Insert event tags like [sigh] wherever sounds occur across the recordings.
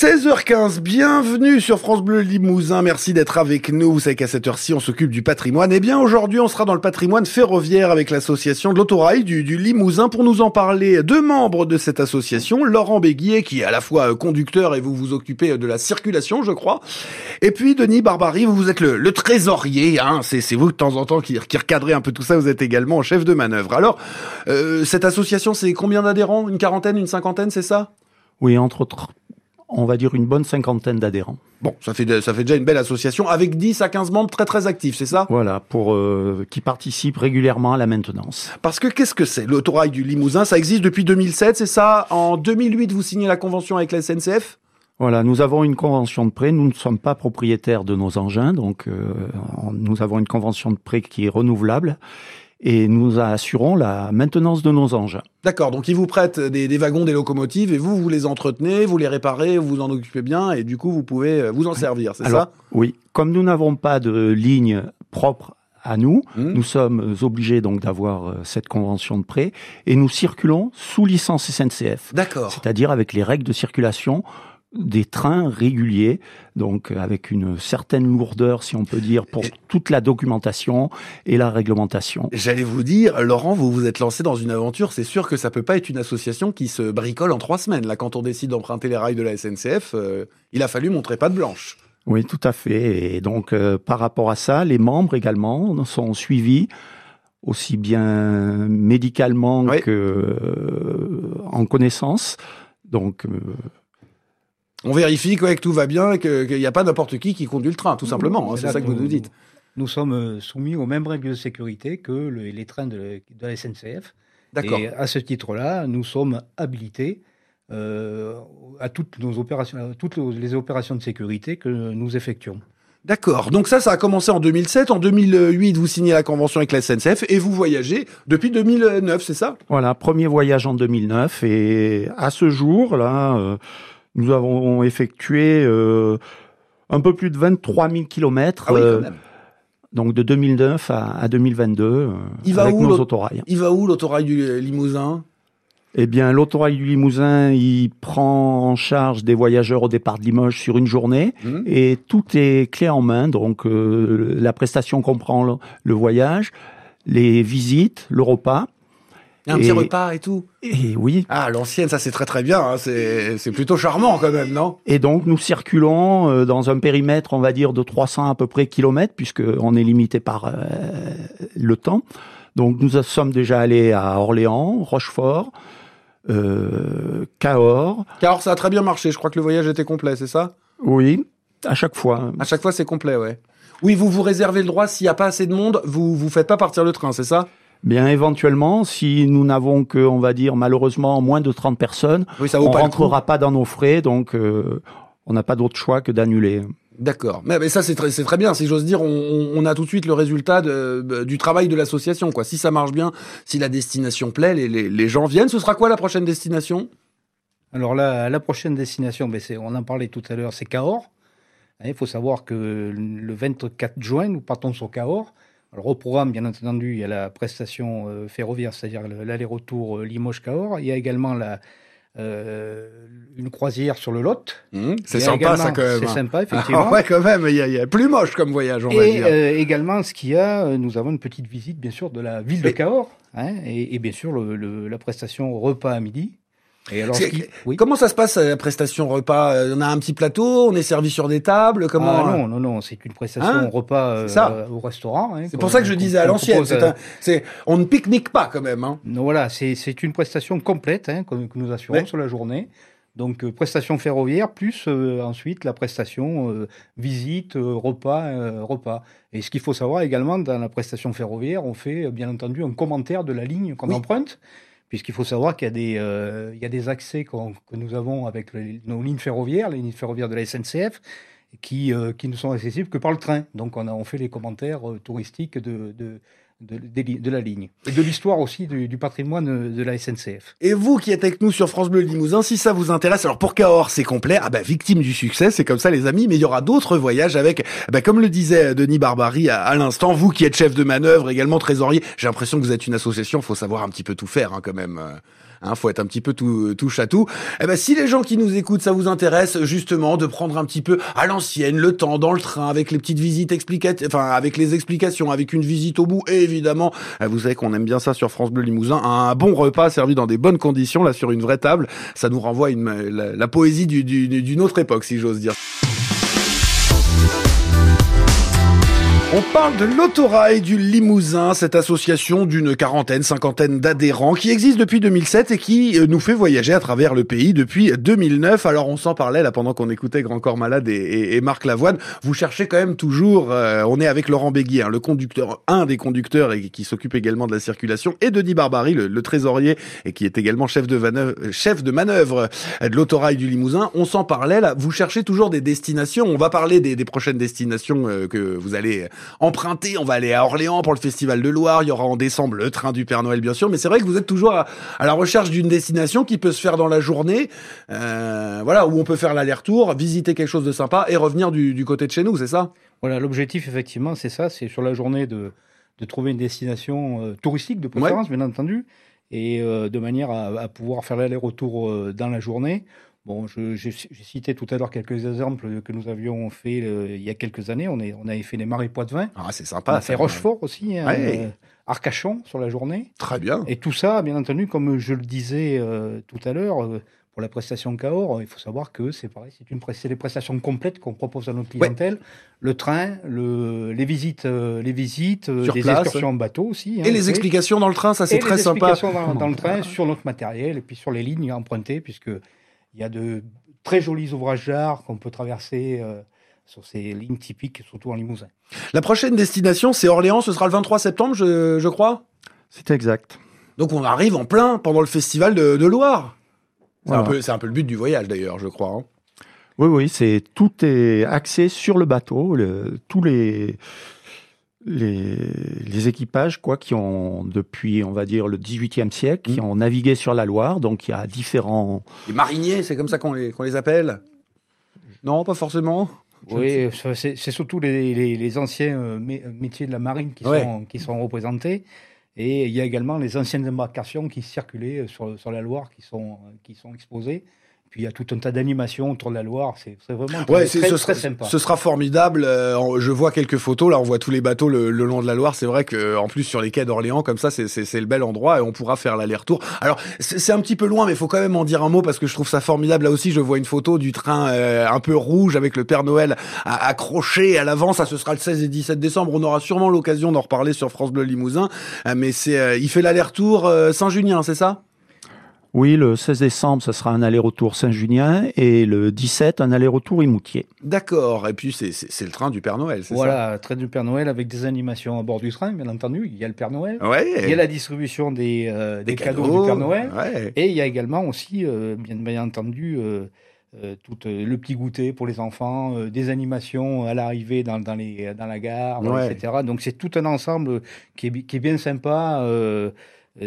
16h15, bienvenue sur France Bleu Limousin. Merci d'être avec nous. Vous savez qu'à cette heure-ci, on s'occupe du patrimoine. Eh bien, aujourd'hui, on sera dans le patrimoine ferroviaire avec l'association de l'autorail du, Limousin pour nous en parler. Deux membres de cette association, Laurent Béguier, qui est à la fois conducteur et vous vous occupez de la circulation, je crois. Et puis, Denis Barbary, vous, vous êtes le, le trésorier. Hein. C'est vous de temps en temps qui, qui recadrez un peu tout ça. Vous êtes également chef de manœuvre. Alors, euh, cette association, c'est combien d'adhérents? Une quarantaine, une cinquantaine, c'est ça? Oui, entre autres on va dire une bonne cinquantaine d'adhérents. Bon, ça fait, ça fait déjà une belle association avec 10 à 15 membres très très actifs, c'est ça? Voilà, pour euh, qui participent régulièrement à la maintenance. Parce que qu'est-ce que c'est? L'autorail du Limousin, ça existe depuis 2007, c'est ça? En 2008, vous signez la convention avec la SNCF voilà, nous avons une convention de prêt. Nous ne sommes pas propriétaires de nos engins, donc euh, nous avons une convention de prêt qui est renouvelable et nous assurons la maintenance de nos engins. D'accord, donc ils vous prêtent des, des, wagons, des locomotives, et vous, vous les entretenez, vous les réparez, vous vous en occupez bien, et du coup, vous pouvez euh, vous en servir, c'est ça? Oui, comme nous n'avons pas de ligne propre à nous, mmh. nous sommes obligés donc d'avoir euh, cette convention de prêt, et nous circulons sous licence SNCF. D'accord. C'est-à-dire avec les règles de circulation des trains réguliers, donc avec une certaine lourdeur, si on peut dire, pour toute la documentation et la réglementation. J'allais vous dire, Laurent, vous vous êtes lancé dans une aventure. C'est sûr que ça peut pas être une association qui se bricole en trois semaines. Là, quand on décide d'emprunter les rails de la SNCF, euh, il a fallu montrer pas de blanche. Oui, tout à fait. Et donc, euh, par rapport à ça, les membres également sont suivis aussi bien médicalement que euh, en connaissance. Donc on vérifie que tout va bien et qu'il n'y a pas n'importe qui qui conduit le train, tout simplement. Hein, c'est ça que vous nous dites. Nous sommes euh, soumis aux mêmes règles de sécurité que les trains de, la SNCF. D'accord. Et à ce titre-là, nous sommes habilités euh, à toutes nos opérations, toutes les opérations de sécurité que nous effectuons. D'accord. Donc ça, ça a commencé en 2007. En 2008, vous signez la convention avec la SNCF et vous voyagez depuis 2009, c'est ça? Voilà, premier voyage en 2009 et à ce jour là. Euh, nous avons effectué euh, un peu plus de 23 000 kilomètres. Ah euh, donc de 2009 à, 2022 euh, il va avec nos autorails. Il va où l'autorail du Limousin? Eh bien, l'autorail du Limousin, il prend en charge des voyageurs au départ de Limoges sur une journée mmh. et tout est clé en main. Donc, la prestation comprend le voyage, les visites, le repas un petit repas et tout. Et oui. Ah, l'ancienne, ça c'est très très bien. Hein. C'est plutôt charmant quand même, non? Et donc nous circulons euh, dans un périmètre, on va dire, de 300 à peu près kilomètres, puisque on est limité par euh, le temps. Donc nous sommes déjà allés à Orléans, Rochefort, euh, Cahors. Cahors, ça a très bien marché. Je crois que le voyage était complet, c'est ça? Oui, à chaque fois. À chaque fois, c'est complet, ouais. Oui, vous vous réservez le droit, s'il n'y a pas assez de monde, vous vous faites pas partir le train, c'est ça? Bien éventuellement, si nous n'avons que, on va dire malheureusement moins de 30 personnes, ça on ne rentrera pas dans nos frais, donc euh, on n'a pas d'autre choix que d'annuler. D'accord. Mais, mais, ça c'est très, très bien. Si j'ose dire, on, on, a tout de suite le résultat de, du travail de l'association. Quoi. Si ça marche bien, si la destination plaît, les, les, les gens viennent. Ce sera quoi la prochaine destination? Alors la, la prochaine destination, ben on en parlait tout à l'heure, c'est Cahors. Hein, il faut savoir que le 24 juin, nous partons sur Cahors. Alors au programme, bien entendu, il y a la prestation euh, ferroviaire, c'est-à-dire l'aller-retour euh, Limoges-Cahors. Il y a également la, euh, une croisière sur le Lot. Mmh, c'est sympa ça quand même. C'est hein. sympa effectivement. Ah, ouais quand même, il y, a, il y, a, plus moche comme voyage on et, va dire. Euh, également ce qu'il y a, nous avons une petite visite bien sûr de la ville de Cahors hein, et, et, bien sûr le, le, la prestation repas à midi alors, Comment ça se passe la prestation repas? Euh, On a un petit plateau, on est servi sur des tables. Comment ah, Non, non, non, c'est une prestation hein? repas euh, au restaurant. Hein, c'est pour ça que je disais à l'ancienne. C'est on ne pique-nique pas quand même. Hein. Non, voilà, c'est une prestation complète que, nous assurons sur la journée. Donc euh, prestation ferroviaire plus ensuite la prestation visite, repas, repas. Et ce qu'il faut savoir également dans la prestation ferroviaire, on fait bien entendu un commentaire de la ligne qu'on emprunte puisqu'il faut savoir qu'il y a des, euh, accès que nous avons avec nos lignes ferroviaires, les lignes ferroviaires de la SNCF, qui, euh, qui ne sont accessibles que par le train. Donc on a fait les commentaires euh, touristiques de, de, la ligne. Et de l'histoire aussi du, patrimoine de la SNCF. Et vous qui êtes avec nous sur France Bleu Limousin, si ça vous intéresse, alors pour Cahors c'est complet, ah bah victime du succès, c'est comme ça les amis, mais il y aura d'autres voyages avec, bah, comme le disait Denis Barbary à, à l'instant, vous qui êtes chef de manœuvre, également trésorier, j'ai l'impression que vous êtes une association, faut savoir un petit peu tout faire hein, quand même. Hein, faut être un petit peu tout, touche à tout. Eh ben, si les gens qui nous écoutent, ça vous intéresse justement de prendre un petit peu à l'ancienne, le temps dans le train, avec les petites visites explicatives, enfin avec les explications, avec une visite au bout, et évidemment, eh, vous savez qu'on aime bien ça sur France Bleu Limousin, un bon repas servi dans des bonnes conditions, là sur une vraie table, ça nous renvoie une, la, poésie d'une autre époque, si j'ose dire. On parle de l'autorail du Limousin, cette association d'une quarantaine, cinquantaine d'adhérents qui existe depuis 2007 et qui euh, nous fait voyager à travers le pays depuis 2009. Alors on s'en parlait là pendant qu'on écoutait Grand Corps Malade et, Marc Lavoine. Vous cherchez quand même toujours, euh, on est avec Laurent Béguier, hein, le conducteur, un des conducteurs et qui s'occupe également de la circulation, et Denis Barbary, le, trésorier et qui est également chef de, manœuvre, chef de manœuvre de l'autorail du Limousin. On s'en parlait là, vous cherchez toujours des destinations. On va parler des, prochaines destinations euh, que vous allez emprunter. On va aller à Orléans pour le Festival de Loire. Il y aura en décembre le train du Père Noël, bien sûr. Mais c'est vrai que vous êtes toujours à, la recherche d'une destination qui peut se faire dans la journée. Euh, voilà, où on peut faire l'aller-retour, visiter quelque chose de sympa et revenir du, côté de chez nous, c'est ça? Voilà, l'objectif, effectivement, c'est ça. C'est sur la journée de, trouver une destination euh, touristique de préférence, bien entendu, et euh, de manière à pouvoir faire l'aller-retour dans la journée. Bon, j'ai cité tout à l'heure quelques exemples que nous avions fait euh, il y a quelques années. On, est, on avait fait les marais Poitevin. Ah, c'est sympa. On a fait Rochefort aussi, hein, euh, Arcachon sur la journée. Très bien. Et tout ça, bien entendu, comme je le disais euh, tout à l'heure, pour la prestation Cahors, il faut savoir que c'est pareil, c'est une les prestations complètes qu'on propose à notre clientèle. Le train, le, les visites, les visites, les excursions en bateau aussi. Hein, et les explications dans le train, ça c'est très les sympa. Explications dans, dans le train [laughs] sur notre matériel et puis sur les lignes empruntées, puisque il y a de très jolis ouvrages d'art qu'on peut traverser euh, sur ces lignes typiques, surtout en Limousin. La prochaine destination, c'est Orléans, ce sera le 23 septembre, je, crois? C'est exact. Donc on arrive en plein pendant le festival de, Loire. C'est un, peu, un peu le but du voyage d'ailleurs, je crois. Hein. Oui, oui, c'est tout est axé sur le bateau. tous les les, équipages quoi qui ont depuis on va dire le 18e siècle qui mmh. ont navigué sur la Loire. Donc il y a différents les mariniers c'est comme ça qu'on les, les appelle? Non pas forcément? Oui c'est surtout les, anciens euh, métiers de la marine qui sont qui sont représentés. Et il y a également les anciennes embarcations qui circulaient sur, sur la Loire qui sont qui sont exposées puis il y a tout un tas d'animations autour de la Loire. C'est vraiment très, très, ce sympa. Ce sera formidable. Euh, je vois quelques photos. Là, on voit tous les bateaux le, long de la Loire. C'est vrai que en plus sur les quais d'Orléans, comme ça, c'est le bel endroit et on pourra faire l'aller-retour. Alors c'est un petit peu loin, mais il faut quand même en dire un mot parce que je trouve ça formidable. Là aussi, je vois une photo du train euh, un peu rouge avec le Père Noël accroché à l'avant. Ça, ce sera le 16 et 17 décembre. On aura sûrement l'occasion d'en reparler sur France Bleu Limousin. Euh, mais c'est, il fait l'aller-retour Saint-Junien, c'est ça? Oui, le 16 décembre, ce sera un aller-retour Saint-Junien et le 17, un aller-retour Imoutier. D'accord. Et puis, c'est le train du Père Noël, c'est voilà, ça? Voilà, train du Père Noël avec des animations à bord du train, bien entendu. Il y a le Père Noël. Ouais. Il y a la distribution des, euh, des, cadeaux, du Père Noël. Ouais. Et il y a également aussi, euh, bien, bien, entendu, euh, tout le petit goûter pour les enfants, des animations à l'arrivée dans, dans, les, dans la gare, etc. Donc, c'est tout un ensemble qui est, qui est bien sympa,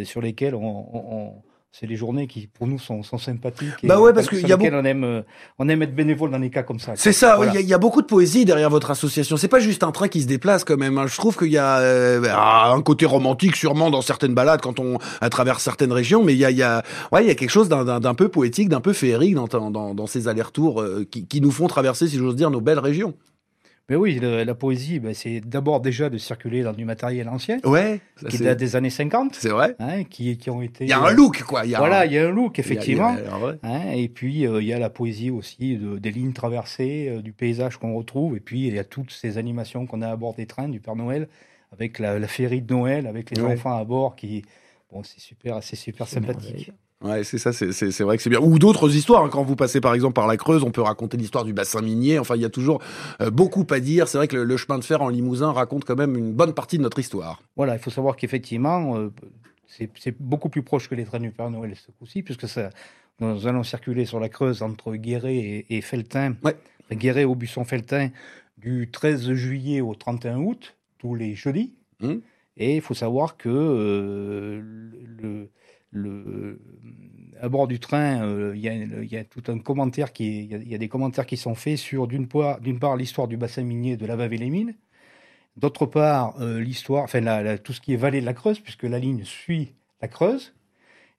sur lesquels on c'est les journées qui, pour nous, sont, sont sympathiques. bah ouais, parce qu'il y a beaucoup... on aime, euh, on aime être bénévole dans des cas comme ça. C'est ça, il y, a beaucoup de poésie derrière votre association. C'est pas juste un train qui se déplace quand même. Hein. Je trouve qu'il y a euh, ah, un côté romantique sûrement dans certaines balades quand on à travers certaines régions, mais il y a, y a, ouais, il y a quelque chose d'un peu poétique, d'un peu féerique dans, dans, dans ces allers-retours euh, qui, qui nous font traverser, si j'ose dire, nos belles régions. Mais oui, la poésie, ben, c'est d'abord déjà de circuler dans du matériel ancien. Ouais. Qui date des années 50. C'est vrai. Hein, qui, qui ont été. Il y a un euh, look, quoi. Y a voilà, il y a un look, effectivement. hein, et puis, euh, il y a la poésie aussi de, des lignes traversées, euh, du paysage qu'on retrouve. Et puis, il y a toutes ces animations qu'on a à bord des trains du Père Noël, avec la, la féerie de Noël, avec les enfants à bord qui. Bon, c'est super, c'est super sympathique. Ouais, c'est ça, c'est vrai que c'est bien. Ou d'autres histoires. Hein. Quand vous passez par exemple par la Creuse, on peut raconter l'histoire du bassin minier. Enfin, il y a toujours euh, beaucoup à dire. C'est vrai que le, chemin de fer en Limousin raconte quand même une bonne partie de notre histoire. Voilà, il faut savoir qu'effectivement, euh, c'est beaucoup plus proche que les trains du Père Noël ce coup-ci, puisque ça, nous allons circuler sur la Creuse entre Guéret et, et Feltin. Ouais. Guéret au Buisson Feltin du 13 juillet au 31 août, tous les jeudis. Mmh. Et il faut savoir que euh, le à bord du train, euh, il y, a tout un commentaire qui, il y, a des commentaires qui sont faits sur d'une part, l'histoire du bassin minier de la et les Mines, d'autre part euh, l'histoire, enfin tout ce qui est vallée de la Creuse, puisque la ligne suit la Creuse,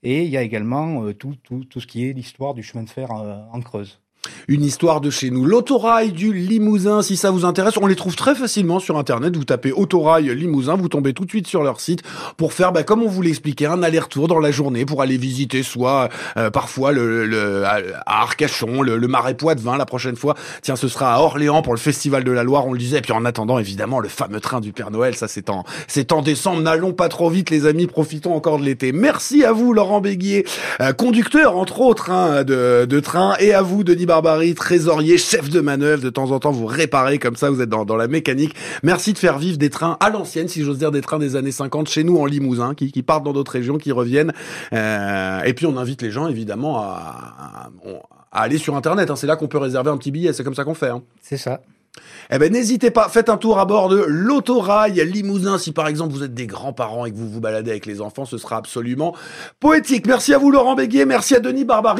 Et il y a également tout, tout, tout, ce qui est l'histoire du chemin de fer en Creuse une histoire de chez nous. L'autorail du Limousin, si ça vous intéresse, on les trouve très facilement sur Internet. Vous tapez autorail Limousin, vous tombez tout de suite sur leur site pour faire, bah, comme on vous l'expliquait, un aller-retour dans la journée pour aller visiter soit euh, parfois le, le, à Arcachon, le, le Marais Poitevin la prochaine fois. Tiens, ce sera à Orléans pour le Festival de la Loire, on le disait. Et puis en attendant, évidemment, le fameux train du Père Noël, ça c'est en, c'est en décembre. N'allons pas trop vite, les amis, profitons encore de l'été. Merci à vous, Laurent Béguier, euh, conducteur entre autres hein, de, de train, et à vous, Denis Trésorier, chef de manœuvre. De temps en temps, vous réparez comme ça, vous êtes dans, dans la mécanique. Merci de faire vivre des trains à l'ancienne, si j'ose dire, des trains des années 50 chez nous en Limousin, qui, qui partent dans d'autres régions, qui reviennent. Euh, et puis on invite les gens, évidemment, à, à, aller sur Internet. Hein. C'est là qu'on peut réserver un petit billet. C'est comme ça qu'on fait. Hein. C'est ça. Eh ben n'hésitez pas, faites un tour à bord de l'autorail Limousin si par exemple vous êtes des grands-parents et que vous vous baladez avec les enfants, ce sera absolument poétique. Merci à vous Laurent Béguier, merci à Denis Barbary.